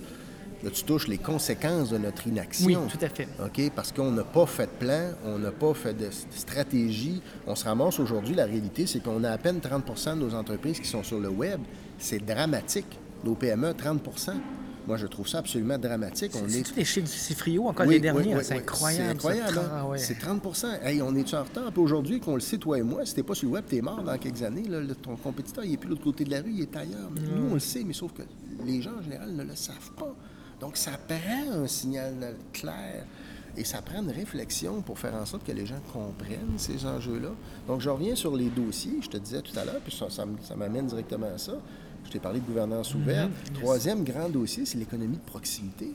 là, tu touches les conséquences de notre inaction. Oui, tout à fait. OK? Parce qu'on n'a pas fait de plan, on n'a pas fait de, de stratégie. On se ramasse aujourd'hui, la réalité, c'est qu'on a à peine 30% de nos entreprises qui sont sur le web. C'est dramatique. Nos PME, 30 Moi, je trouve ça absolument dramatique. On est... Les chiffres du Cifrio, encore Oui, les derniers? oui, hein? oui, c'est incroyable. C'est incroyable. hein? Ah, ouais. C'est 30% Hey, on est-tu en retard? Puis aujourd'hui, qu'on le sait, toi et moi, si t'es pas sur le web, t'es mort dans quelques années. là. Ton compétiteur, il est plus de l'autre côté de la rue, il est ailleurs. Mais Nous, on le sait, mais sauf que les gens, en général, ne le savent pas. Donc, ça prend un signal clair. Et ça prend une réflexion pour faire en sorte que les gens comprennent ces enjeux-là. Donc, je reviens sur les dossiers, je te disais tout à l'heure, puis ça, ça m'amène directement à ça. Je t'ai parlé de gouvernance ouverte. Troisième grand dossier, c'est l'économie de proximité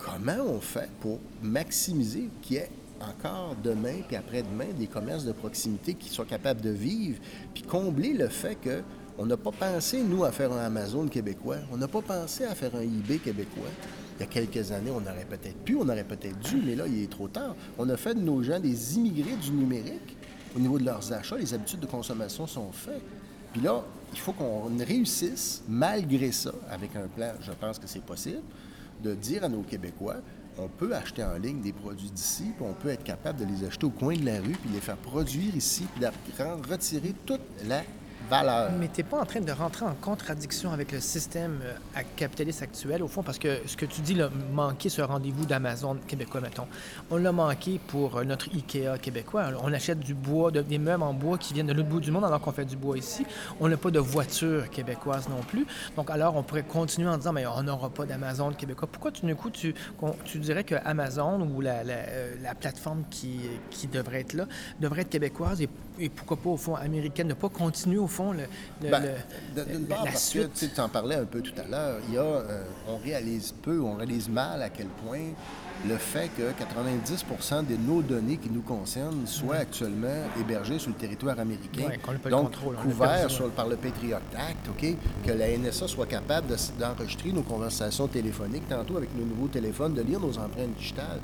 comment on fait pour maximiser qu'il y ait encore demain puis après-demain des commerces de proximité qui soient capables de vivre, puis combler le fait que on n'a pas pensé, nous, à faire un Amazon québécois. On n'a pas pensé à faire un eBay québécois. Il y a quelques années, on aurait peut-être pu, on aurait peut-être dû, mais là, il est trop tard. On a fait de nos gens des immigrés du numérique. Au niveau de leurs achats, les habitudes de consommation sont faites. Puis là, il faut qu'on réussisse, malgré ça, avec un plan, je pense que c'est possible, de dire à nos Québécois, on peut acheter en ligne des produits d'ici, puis on peut être capable de les acheter au coin de la rue, puis les faire produire ici, puis de retirer toute la Mais tu n'es pas en train de rentrer en contradiction avec le système euh, capitaliste actuel, au fond, parce que ce que tu dis, manquer ce rendez-vous d'Amazon québécois, mettons, on l'a manqué pour euh, notre IKEA québécois. On achète du bois, de- des meubles en bois qui viennent de l'autre bout du monde alors qu'on fait du bois ici. On n'a pas de voiture québécoise non plus. Donc, alors, on pourrait continuer en disant, mais on n'aura pas d'Amazon québécois. Pourquoi tout d'un coup, tu, dirais que Amazon ou la, euh, la plateforme qui, qui devrait être là devrait être québécoise et, et pourquoi pas, au fond, américaine, ne pas continuer, au fond, le, le- Ben, le- d'une la- part, la parce suite. que tu en parlais un peu tout à l'heure, il y a, euh, on réalise peu, on réalise mal à quel point le fait que 90% de nos données qui nous concernent soient actuellement hébergées sur le territoire américain. Donc, sur- par le Patriot Act, OK? Que la NSA soit capable de d'enregistrer nos conversations téléphoniques, tantôt avec nos nouveaux téléphones, de lire nos empreintes digitales.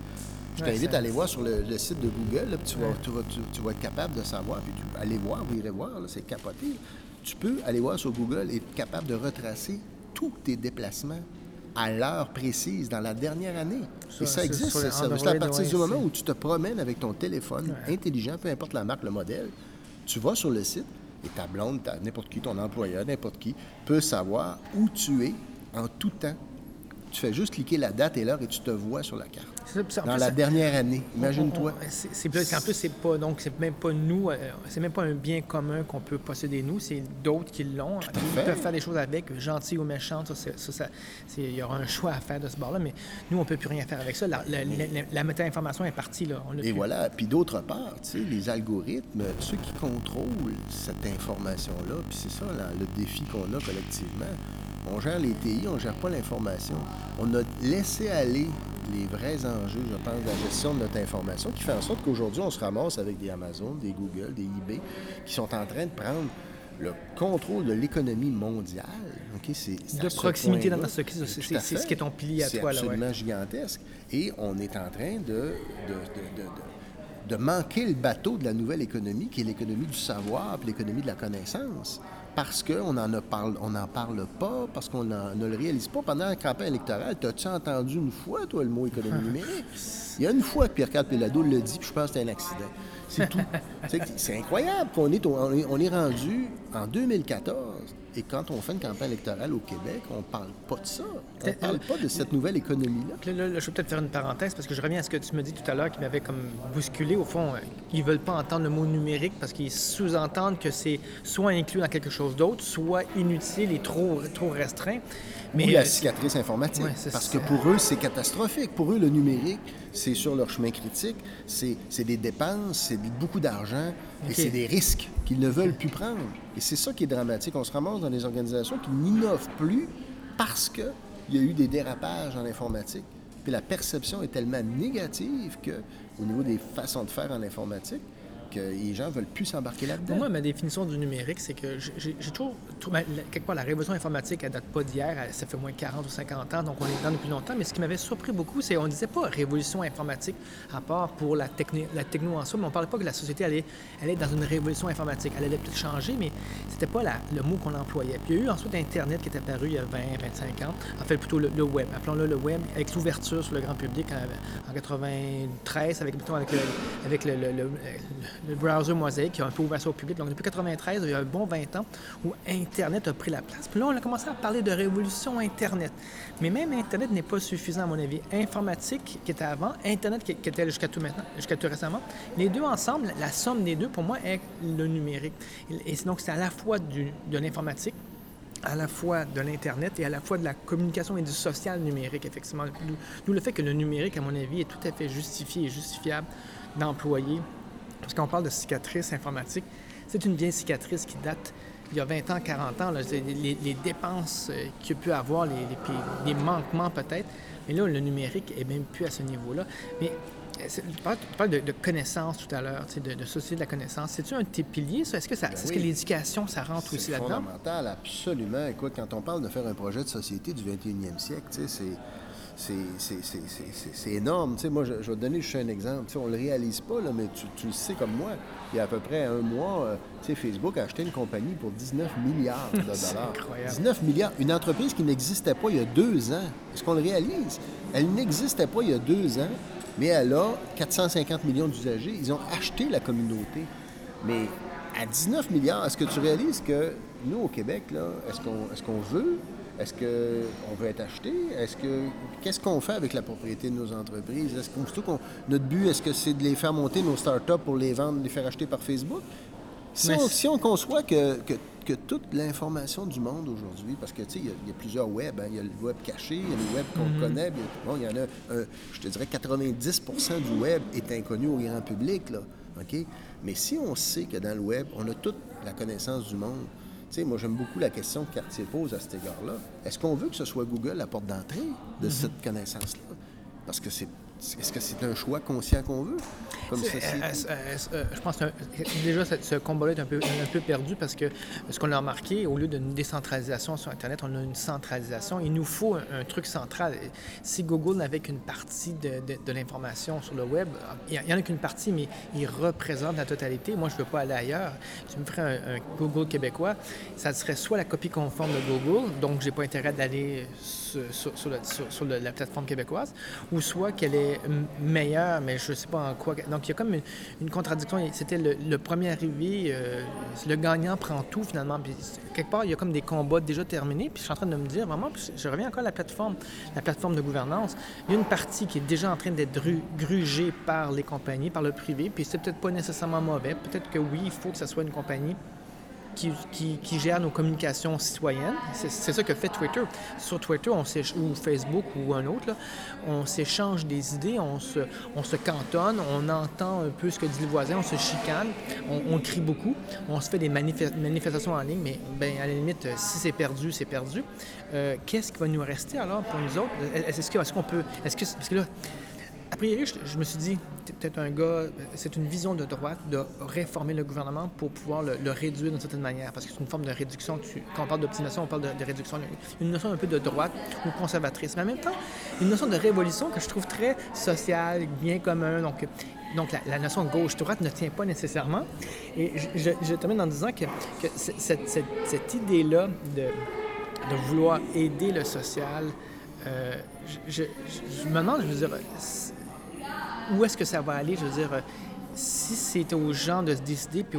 Je Ouais, t'invite à aller voir sur le, le site de Google, là, puis tu, vas, tu, vas, tu- tu vas être capable de savoir, puis tu aller voir, vous irez voir, c'est capoté. là. Tu peux aller voir sur Google et être capable de retracer tous tes déplacements à l'heure précise dans la dernière année. Et ça existe, ce le service-là. À partir ouais, du moment où tu te promènes avec ton téléphone intelligent, peu importe la marque, le modèle, tu vas sur le site et ta blonde, n'importe qui, ton employeur, n'importe qui, peut savoir où tu es en tout temps. Tu fais juste cliquer la date et l'heure et tu te vois sur la carte. Dans plus, la dernière année, imagine-toi. c'est- en plus, c'est pas donc c'est même pas nous, euh, c'est même pas un bien commun qu'on peut posséder nous, c'est d'autres qui l'ont. Ils peuvent faire des choses avec, gentil ou méchant, ça, c'est- ça, ça- c'est- il y aura un choix à faire de ce bord-là, mais nous, on peut plus rien faire avec ça. La, la, la- la méta-information est partie là. On Et plus. voilà. Puis d'autre part, tu sais, les algorithmes, ceux qui contrôlent cette information-là, puis c'est ça là, le défi qu'on a collectivement. On gère les TI, on ne gère pas l'information. On a laissé aller les vrais enjeux, je pense, de la gestion de notre information, qui fait en sorte qu'aujourd'hui, on se ramasse avec des Amazon, des Google, des eBay, qui sont en train de prendre le contrôle de l'économie mondiale. C'est, c'est De proximité dans ce c'est- c'est- c'est ce qui est ton pilier à C'est toi, là, ouais. absolument gigantesque. Et on est en train de, de, de- de- manquer le bateau de la nouvelle économie, qui est l'économie du savoir, l'économie de la connaissance. Parce qu'on n'en parle, on n'en parle pas, parce qu'on ne le réalise pas. Pendant la campagne électorale, t'as-tu entendu une fois, toi, le mot économie numérique? Il y a une fois que Pierre-Carl Pelado le dit, puis je pense que c'était un accident. C'est tout. C'est- incroyable qu'on est, au- on est, on est rendu en 2014. Et quand on fait une campagne électorale au Québec, on parle pas de ça. On T'es- parle pas de cette nouvelle économie-là. Là, là, là, je vais peut-être faire une parenthèse parce que je reviens à ce que tu me dis tout à l'heure qui m'avait comme bousculé. Au fond, euh, ils veulent pas entendre le mot numérique parce qu'ils sous-entendent que c'est soit inclus dans quelque chose d'autre, soit inutile et trop, trop restreint. Mais Mais la cicatrice informatique. Ouais, parce ça. que pour eux, c'est catastrophique. Pour eux, le numérique, c'est sur leur chemin critique. C'est des dépenses, c'est beaucoup d'argent et c'est des risques qu'ils ne veulent plus prendre. Et c'est ça qui est dramatique. On se ramasse dans des organisations qui n'innovent plus parce qu'il y a eu des dérapages en informatique. Puis la perception est tellement négative que, au niveau des façons de faire en informatique, que les gens veulent plus s'embarquer là-dedans. Pour moi, ma définition du numérique, c'est que j'ai toujours. Ben, quelque part, la révolution informatique, elle date pas d'hier, ça fait moins de 40 ou 50 ans, donc on est dedans depuis longtemps. Mais ce qui m'avait surpris beaucoup, c'est qu'on disait pas révolution informatique à part pour la, la techno en soi, mais on parlait pas que la société allait, allait dans une révolution informatique. Elle allait peut-être changer, mais c'était pas le mot qu'on employait. Puis il y a eu ensuite Internet qui est apparu il y a 20, 25 ans, en fait plutôt le, web, appelons-le le web, avec l'ouverture sur le grand public en, en 93, avec, avec, le browser Mosaic qui a un peu ouvert ça au public. Donc depuis 93, il y a un bon 20 ans où Internet a pris la place. Puis là, on a commencé à parler de révolution Internet. Mais même Internet n'est pas suffisant à mon avis. Informatique qui était avant, Internet qui, était jusqu'à tout maintenant, jusqu'à tout récemment. Les deux ensemble, la somme des deux pour moi est le numérique. Et donc c'est à la fois de l'informatique à la fois de l'Internet et à la fois de la communication et du social numérique, effectivement. D'où le fait que le numérique, à mon avis, est tout à fait justifié et justifiable d'employer. Parce qu'on parle de cicatrice informatique, c'est une vieille cicatrice qui date il y a 20 ans, 40 ans. Là, les, les, dépenses euh, qu'il a pu avoir, les, les, les manquements peut-être. Mais là, le numérique est même plus à ce niveau-là. Mais tu parles de, de connaissance tout à l'heure, de, de société de la connaissance. C'est-tu un de tes piliers, ça? Est-ce que, ça, Ben est-ce oui. que l'éducation, ça rentre aussi C'est là-dedans? fondamental, absolument. Écoute, quand on parle de faire un projet de société du 21e siècle, c'est... c'est- c'est- c'est- c'est- c'est- C'est énorme. Tu sais, moi, je, je vais te donner juste un exemple. Tu sais, on ne le réalise pas, là, mais tu, tu le sais comme moi. Il y a à peu près un mois, euh, tu sais, Facebook a acheté une compagnie pour 19 milliards de C'est dollars. incroyable. 19 milliards. Une entreprise qui n'existait pas il y a deux ans. Est-ce qu'on le réalise? Elle n'existait pas il y a deux ans, mais elle a 450 millions d'usagers. Ils ont acheté la communauté. Mais à 19 milliards, est-ce que tu réalises que nous, au Québec, là, est-ce qu'on est qu'on veut? Est-ce qu'on veut être acheté? Est-ce que qu'est-ce qu'on fait avec la propriété de nos entreprises? Est-ce qu'on notre but, est-ce que c'est de les faire monter nos startups pour les vendre, les faire acheter par Facebook? Si, on, si on conçoit que, que, que toute l'information du monde aujourd'hui, parce que tu sais, il y a- il y, a plusieurs web, hein. il y a le web caché, il y a le web qu'on connaît, puis, bon, il y en a, un- je te dirais 90% du web est inconnu au grand public, là, OK? Mais si on sait que dans le web, on a toute la connaissance du monde, sais, moi j'aime beaucoup la question que Cartier pose à cet égard-là. Est-ce qu'on veut que ce soit Google la porte d'entrée de cette connaissance-là? Parce que c'est est-ce que c'est un choix conscient qu'on veut comme société? euh, euh, euh, je pense que déjà ce, ce combat-là est un peu, un peu perdu parce que ce qu'on a remarqué, au lieu d'une décentralisation sur Internet, on a une centralisation. Il nous faut un, un truc central. Si Google n'avait qu'une partie de, de- de l'information sur le web, il n'y en a qu'une partie, mais il représente la totalité. Moi, je ne veux pas aller ailleurs. Tu me ferais un, un Google québécois, ça serait soit la copie conforme de Google, donc j'ai pas intérêt d'aller sur, sur- sur le- sur- sur le- la plateforme québécoise, ou soit qu'elle est m- meilleure, mais je ne sais pas en quoi. Donc, il y a comme une, contradiction. C'était le, premier arrivé, euh, le gagnant prend tout finalement. Puis, quelque part, il y a comme des combats déjà terminés. Puis, je suis en train de me dire, vraiment, je reviens encore à la plateforme, la plateforme de gouvernance. Il y a une partie qui est déjà en train d'être gru- grugée par les compagnies, par le privé. Puis, c'est peut-être pas nécessairement mauvais. Peut-être que oui, il faut que ce soit une compagnie qui, gère nos communications citoyennes. C'est ça que fait Twitter. Sur Twitter ou Facebook ou un autre, on s'échange des idées, on se, on se cantonne, on entend un peu ce que dit le voisin, on se chicane, on, crie beaucoup, on se fait des manifes- manifestations en ligne, mais ben, à la limite, euh, si c'est perdu, c'est perdu. Euh, Qu'est-ce qui va nous rester alors pour nous autres? Est-ce que- est-ce qu'on peut... Est-ce que, parce que là, a priori, je, me suis dit, t'es peut-être un gars, c'est une vision de droite de réformer le gouvernement pour pouvoir le, réduire d'une certaine manière, parce que c'est une forme de réduction. Quand on parle d'optimisation, on parle de, réduction. Une notion un peu de droite ou conservatrice, mais en même temps, une notion de révolution que je trouve très sociale, bien commun. Donc, donc la, la notion gauche-droite ne tient pas nécessairement. Et je, termine en disant que, cette, idée-là de, de vouloir aider le social, euh, je, je- je me demande, je veux dire, où est-ce que ça va aller? Je veux dire, si c'est aux gens de se décider puis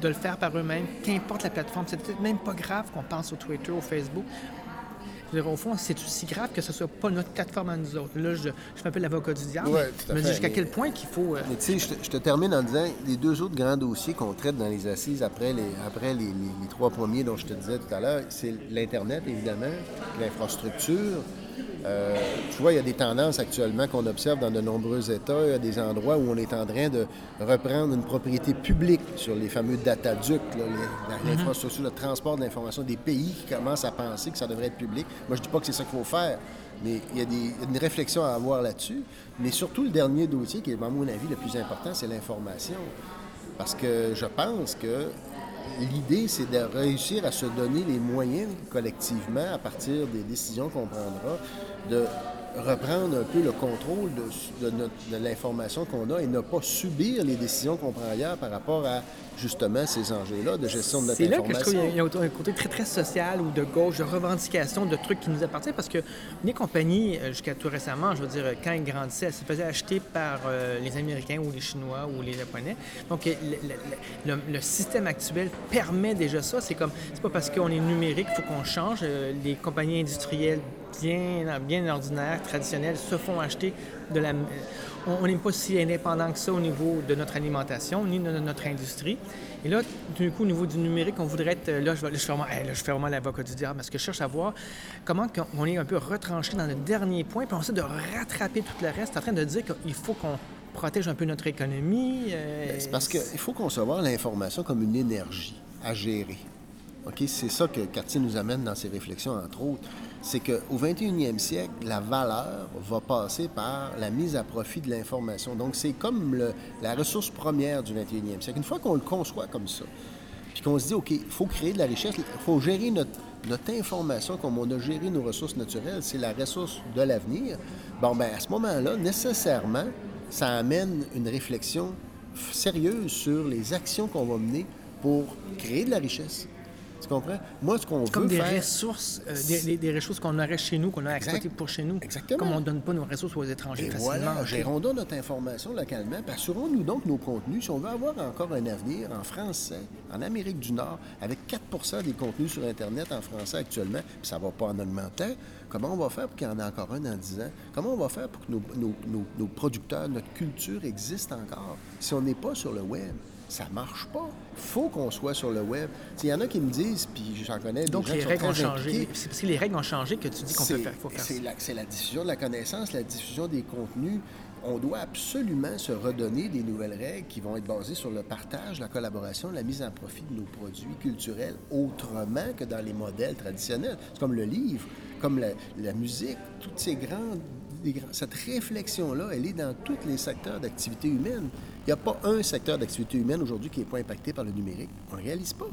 de le faire par eux-mêmes, qu'importe la plateforme, c'est peut-être même pas grave qu'on pense au Twitter, au Facebook. Je veux dire, au fond, c'est aussi grave que ce soit pas notre plateforme à nous autres. Là, je, peu l'avocat du diable. Ouais, je me dis jusqu'à quel point qu'il faut. euh, Mais tu sais, je, te- je te termine en disant les deux autres grands dossiers qu'on traite dans les assises après les, après les, les- les trois premiers dont je te disais tout à l'heure, c'est l'Internet, évidemment, l'infrastructure. Euh, tu vois, il y a des tendances actuellement qu'on observe dans de nombreux États. Il y a des endroits où on est en train de reprendre une propriété publique sur les fameux dataducs, les- l'infrastructure de transport de l'information des pays qui commencent à penser que ça devrait être public. Moi, je dis pas que c'est ça qu'il faut faire, mais il y, a des, il y a une réflexion à avoir là-dessus. Mais surtout, le dernier dossier, qui est, à mon avis, le plus important, c'est l'information. Parce que je pense que l'idée, c'est de réussir à se donner les moyens collectivement, à partir des décisions qu'on prendra, de reprendre un peu le contrôle de, de l'information qu'on a et ne pas subir les décisions qu'on prend ailleurs par rapport à justement ces enjeux-là de gestion de notre C'est là que je trouve information. qu'il y a un côté très, très social ou de gauche, de revendication, de trucs qui nous appartiennent. Parce que les compagnies, euh, jusqu'à tout récemment, je veux dire, quand ils grandissaient, elles se faisaient acheter par euh, les Américains ou les Chinois ou les Japonais. Donc, le, le- le- le système actuel permet déjà ça. C'est comme, c'est pas parce qu'on est numérique qu'il faut qu'on change. Euh, les compagnies industrielles bien, bien ordinaires, traditionnelles, se font acheter On n'est pas si indépendant que ça au niveau de notre alimentation, ni de notre industrie. Et là, tout coup, au niveau du numérique, on voudrait être... Là, je, là, je fais vraiment, l'avocat du diable, parce que je cherche à voir comment on est un peu retranché dans le dernier point, puis on essaie de rattraper tout le reste, en train de dire qu'il faut qu'on protège un peu notre économie. euh, Ben, C'est parce qu'il faut concevoir l'information comme une énergie à gérer. OK? C'est ça que Cartier nous amène dans ses réflexions, entre autres. C'est qu'au 21e siècle, la valeur va passer par la mise à profit de l'information. Donc, c'est comme la ressource première du 21e siècle. Une fois qu'on le conçoit comme ça, puis qu'on se dit, OK, il faut créer de la richesse, il faut gérer notre, notre information comme on a géré nos ressources naturelles, c'est la ressource de l'avenir. Bon, ben à ce moment-là, nécessairement, ça amène une réflexion sérieuse sur les actions qu'on va mener pour créer de la richesse. Tu comprends? Moi, ce qu'on veut comme des faire... ressources, euh, des, des- des ressources qu'on aurait chez nous, qu'on a exploitées pour chez nous. Exactement. Comme on ne donne pas nos ressources aux étrangers Et facilement. voilà, gérons donc notre information localement, assurons-nous donc nos contenus. Si on veut avoir encore un avenir en français, en Amérique du Nord, avec 4% des contenus sur Internet en français actuellement, puis ça ne va pas en augmentant, comment on va faire pour qu'il y en ait encore un dans 10 ans? Comment on va faire pour que nos, nos- nos- nos producteurs, notre culture existe encore si on n'est pas sur le web? Ça marche pas. faut qu'on soit sur le web. Il y en a qui me disent, puis j'en connais des Donc, gens les qui sont règles ont changé. C'est parce que les règles ont changé que tu dis qu'on peut faire, faut faire ça. c'est la, c'est la diffusion de la connaissance, la diffusion des contenus. On doit absolument se redonner des nouvelles règles qui vont être basées sur le partage, la collaboration, la mise en profit de nos produits culturels autrement que dans les modèles traditionnels. C'est comme le livre, comme la, la musique, toutes ces grandes... cette réflexion-là, elle est dans tous les secteurs d'activité humaine. Il n'y a pas un secteur d'activité humaine aujourd'hui qui n'est pas impacté par le numérique. On ne réalise pas.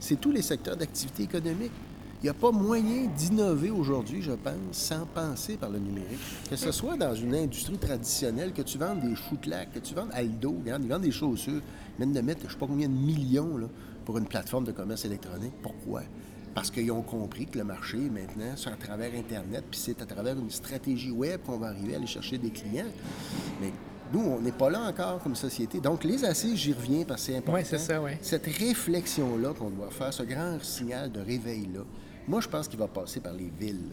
C'est tous les secteurs d'activité économique. Il n'y a pas moyen d'innover aujourd'hui, je pense, sans penser par le numérique. Que ce soit dans une industrie traditionnelle, que tu vendes des choux-claques, que tu vendes Aldo, regarde, ils vendent des chaussures, ils viennent de mettre je ne sais pas combien de millions là, pour une plateforme de commerce électronique. Pourquoi? Parce qu'ils ont compris que le marché, maintenant, c'est à travers Internet, puis c'est à travers une stratégie web qu'on va arriver à aller chercher des clients. Mais nous, on n'est pas là encore comme société. Donc, les assises, j'y reviens parce que c'est important. Ouais, c'est ça, ouais. Cette réflexion-là qu'on doit faire, ce grand signal de réveil-là, moi, je pense qu'il va passer par les villes.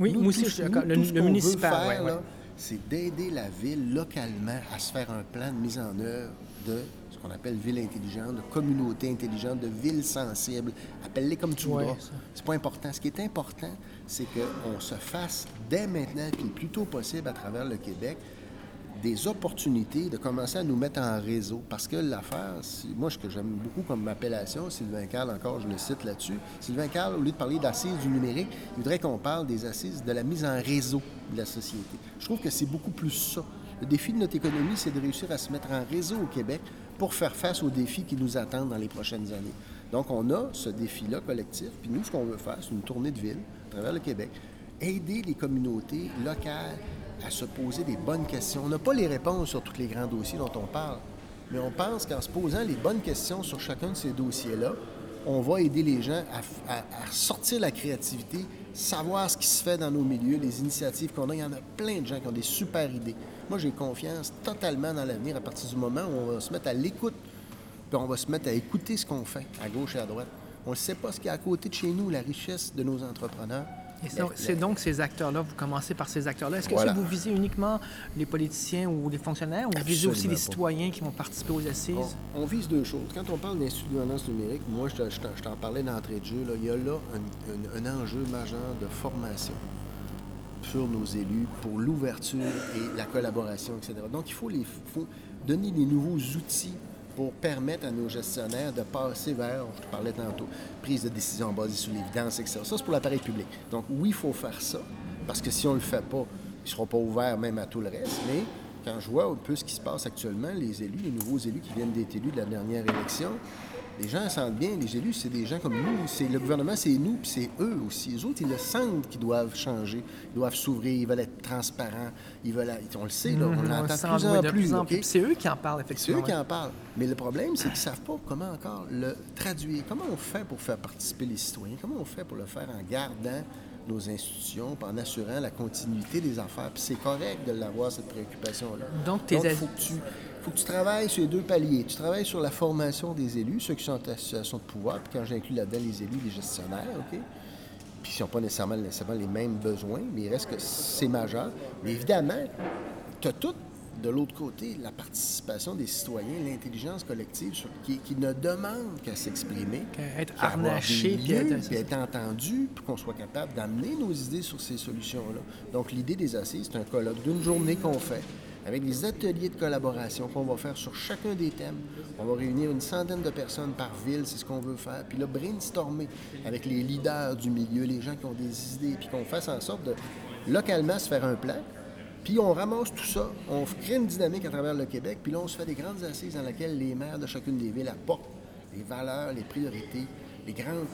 Oui, Nous, moi aussi, tout- je suis d'accord. Le, tout ce le qu'on veut municipal, faire, ouais, là, c'est d'aider la ville localement à se faire un plan de mise en œuvre de ce qu'on appelle ville intelligente, de communauté intelligente, de ville sensible. Appelle-les comme tu Ouais, voudras. C'est pas important. Ce qui est important, c'est qu'on se fasse dès maintenant, puis le plus tôt possible à travers le Québec, des opportunités de commencer à nous mettre en réseau. Parce que l'affaire, moi, ce que j'aime beaucoup comme appellation, Sylvain Carl, encore, je le cite là-dessus, Sylvain Carl, au lieu de parler d'assises du numérique, il voudrait qu'on parle des assises de la mise en réseau de la société. Je trouve que c'est beaucoup plus ça. Le défi de notre économie, c'est de réussir à se mettre en réseau au Québec pour faire face aux défis qui nous attendent dans les prochaines années. Donc, on a ce défi-là collectif. Puis nous, ce qu'on veut faire, c'est une tournée de ville à travers le Québec. Aider les communautés locales à se poser des bonnes questions. On n'a pas les réponses sur tous les grands dossiers dont on parle, mais on pense qu'en se posant les bonnes questions sur chacun de ces dossiers-là, on va aider les gens à, sortir la créativité, savoir ce qui se fait dans nos milieux, les initiatives qu'on a. Il y en a plein de gens qui ont des super idées. Moi, j'ai confiance totalement dans l'avenir à partir du moment où on va se mettre à l'écoute, puis on va se mettre à écouter ce qu'on fait à gauche et à droite. On ne sait pas ce qu'il y a à côté de chez nous, la richesse de nos entrepreneurs. Et c'est donc- c'est donc ces acteurs-là, vous commencez par ces acteurs-là. Est-ce que Voilà. vous visez uniquement les politiciens ou les fonctionnaires ou vous visez aussi les pas. citoyens qui vont participer aux assises? On, on vise deux choses. Quand on parle d'Institut de gouvernance numérique, moi, je, te- je t'en- je t'en parlais d'entrée de jeu, là, il y a là un, un- un enjeu majeur de formation sur nos élus pour l'ouverture et la collaboration, etc. Donc, il faut, les, faut donner des nouveaux outils pour permettre à nos gestionnaires de passer vers, je parlais tantôt, prise de décision basée sur l'évidence, etc. Ça, c'est pour l'appareil public. Donc, oui, il faut faire ça, parce que si on ne le fait pas, ils ne seront pas ouverts même à tout le reste, mais quand je vois un peu ce qui se passe actuellement, les élus, les nouveaux élus qui viennent d'être élus de la dernière élection, Les gens sentent bien, les élus, c'est des gens comme nous. C'est le gouvernement, c'est nous, puis c'est eux aussi. Les autres, ils le sentent qu'ils doivent changer, ils doivent s'ouvrir, ils veulent être transparents, ils veulent. On le sait, là, on Mhm, l'entend plus en plus. en plus. C'est eux qui en parlent, C'est effectivement. eux qui en parlent. Mais le problème, c'est qu'ils ne savent pas comment encore le traduire. Comment on fait pour faire participer les citoyens? Comment on fait pour le faire en gardant nos institutions, en assurant la continuité des affaires? Puis c'est correct de l'avoir, cette préoccupation-là. Donc, tes faut que, tu, faut que tu travailles sur les deux paliers. Tu travailles sur la formation des élus, ceux qui sont en situation de pouvoir, puis quand j'inclus là-dedans les élus, les gestionnaires, OK? Puis ils n'ont pas nécessairement, nécessairement les mêmes besoins, mais il reste que c'est majeur. Mais évidemment, tu as tout de l'autre côté la participation des citoyens, l'intelligence collective sur- qui, qui ne demande qu'à s'exprimer, Qu'à être harnaché, puis être- être entendu, puis qu'on soit capable d'amener nos idées sur ces solutions-là. Donc l'idée des assises, c'est un colloque d'une journée qu'on fait avec des ateliers de collaboration qu'on va faire sur chacun des thèmes. On va réunir une centaine de personnes par ville, c'est ce qu'on veut faire. Puis là, brainstormer avec les leaders du milieu, les gens qui ont des idées, puis qu'on fasse en sorte de localement se faire un plan. Puis on ramasse tout ça, on crée une dynamique à travers le Québec, puis là, on se fait des grandes assises dans lesquelles les maires de chacune des villes apportent les valeurs, les priorités, les grandes.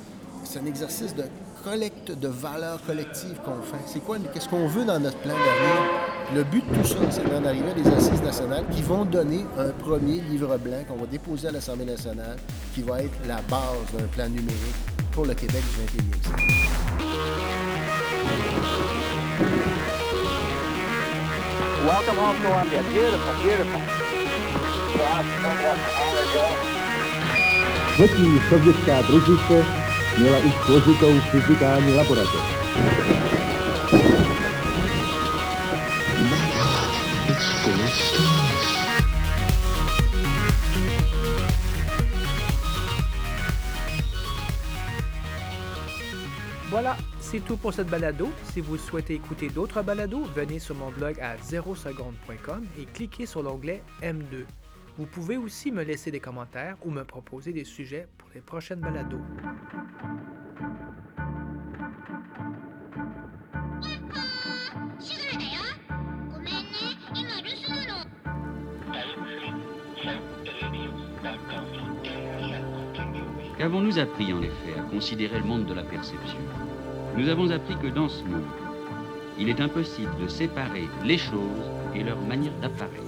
C'est un exercice de collecte de valeurs collectives qu'on fait. C'est quoi, qu'est-ce qu'on veut dans notre plan d'avenir? Le but de tout ça, c'est d'en arriver à des assises nationales qui vont donner un premier livre blanc qu'on va déposer à l'Assemblée nationale, qui va être la base d'un plan numérique pour le Québec du 21e siècle. Welcome home, Columbia. Beautiful, beautiful. Třetí sovětská družice měla už složitou fyzikální laboratoř. C'est tout pour cette balado. Si vous souhaitez écouter d'autres balados, venez sur mon blog à 0seconde.com et cliquez sur l'onglet M2. Vous pouvez aussi me laisser des commentaires ou me proposer des sujets pour les prochaines balados. Qu'avons-nous appris en effet à considérer le monde de la perception? Nous avons appris que dans ce monde, il est impossible de séparer les choses et leur manière d'apparaître.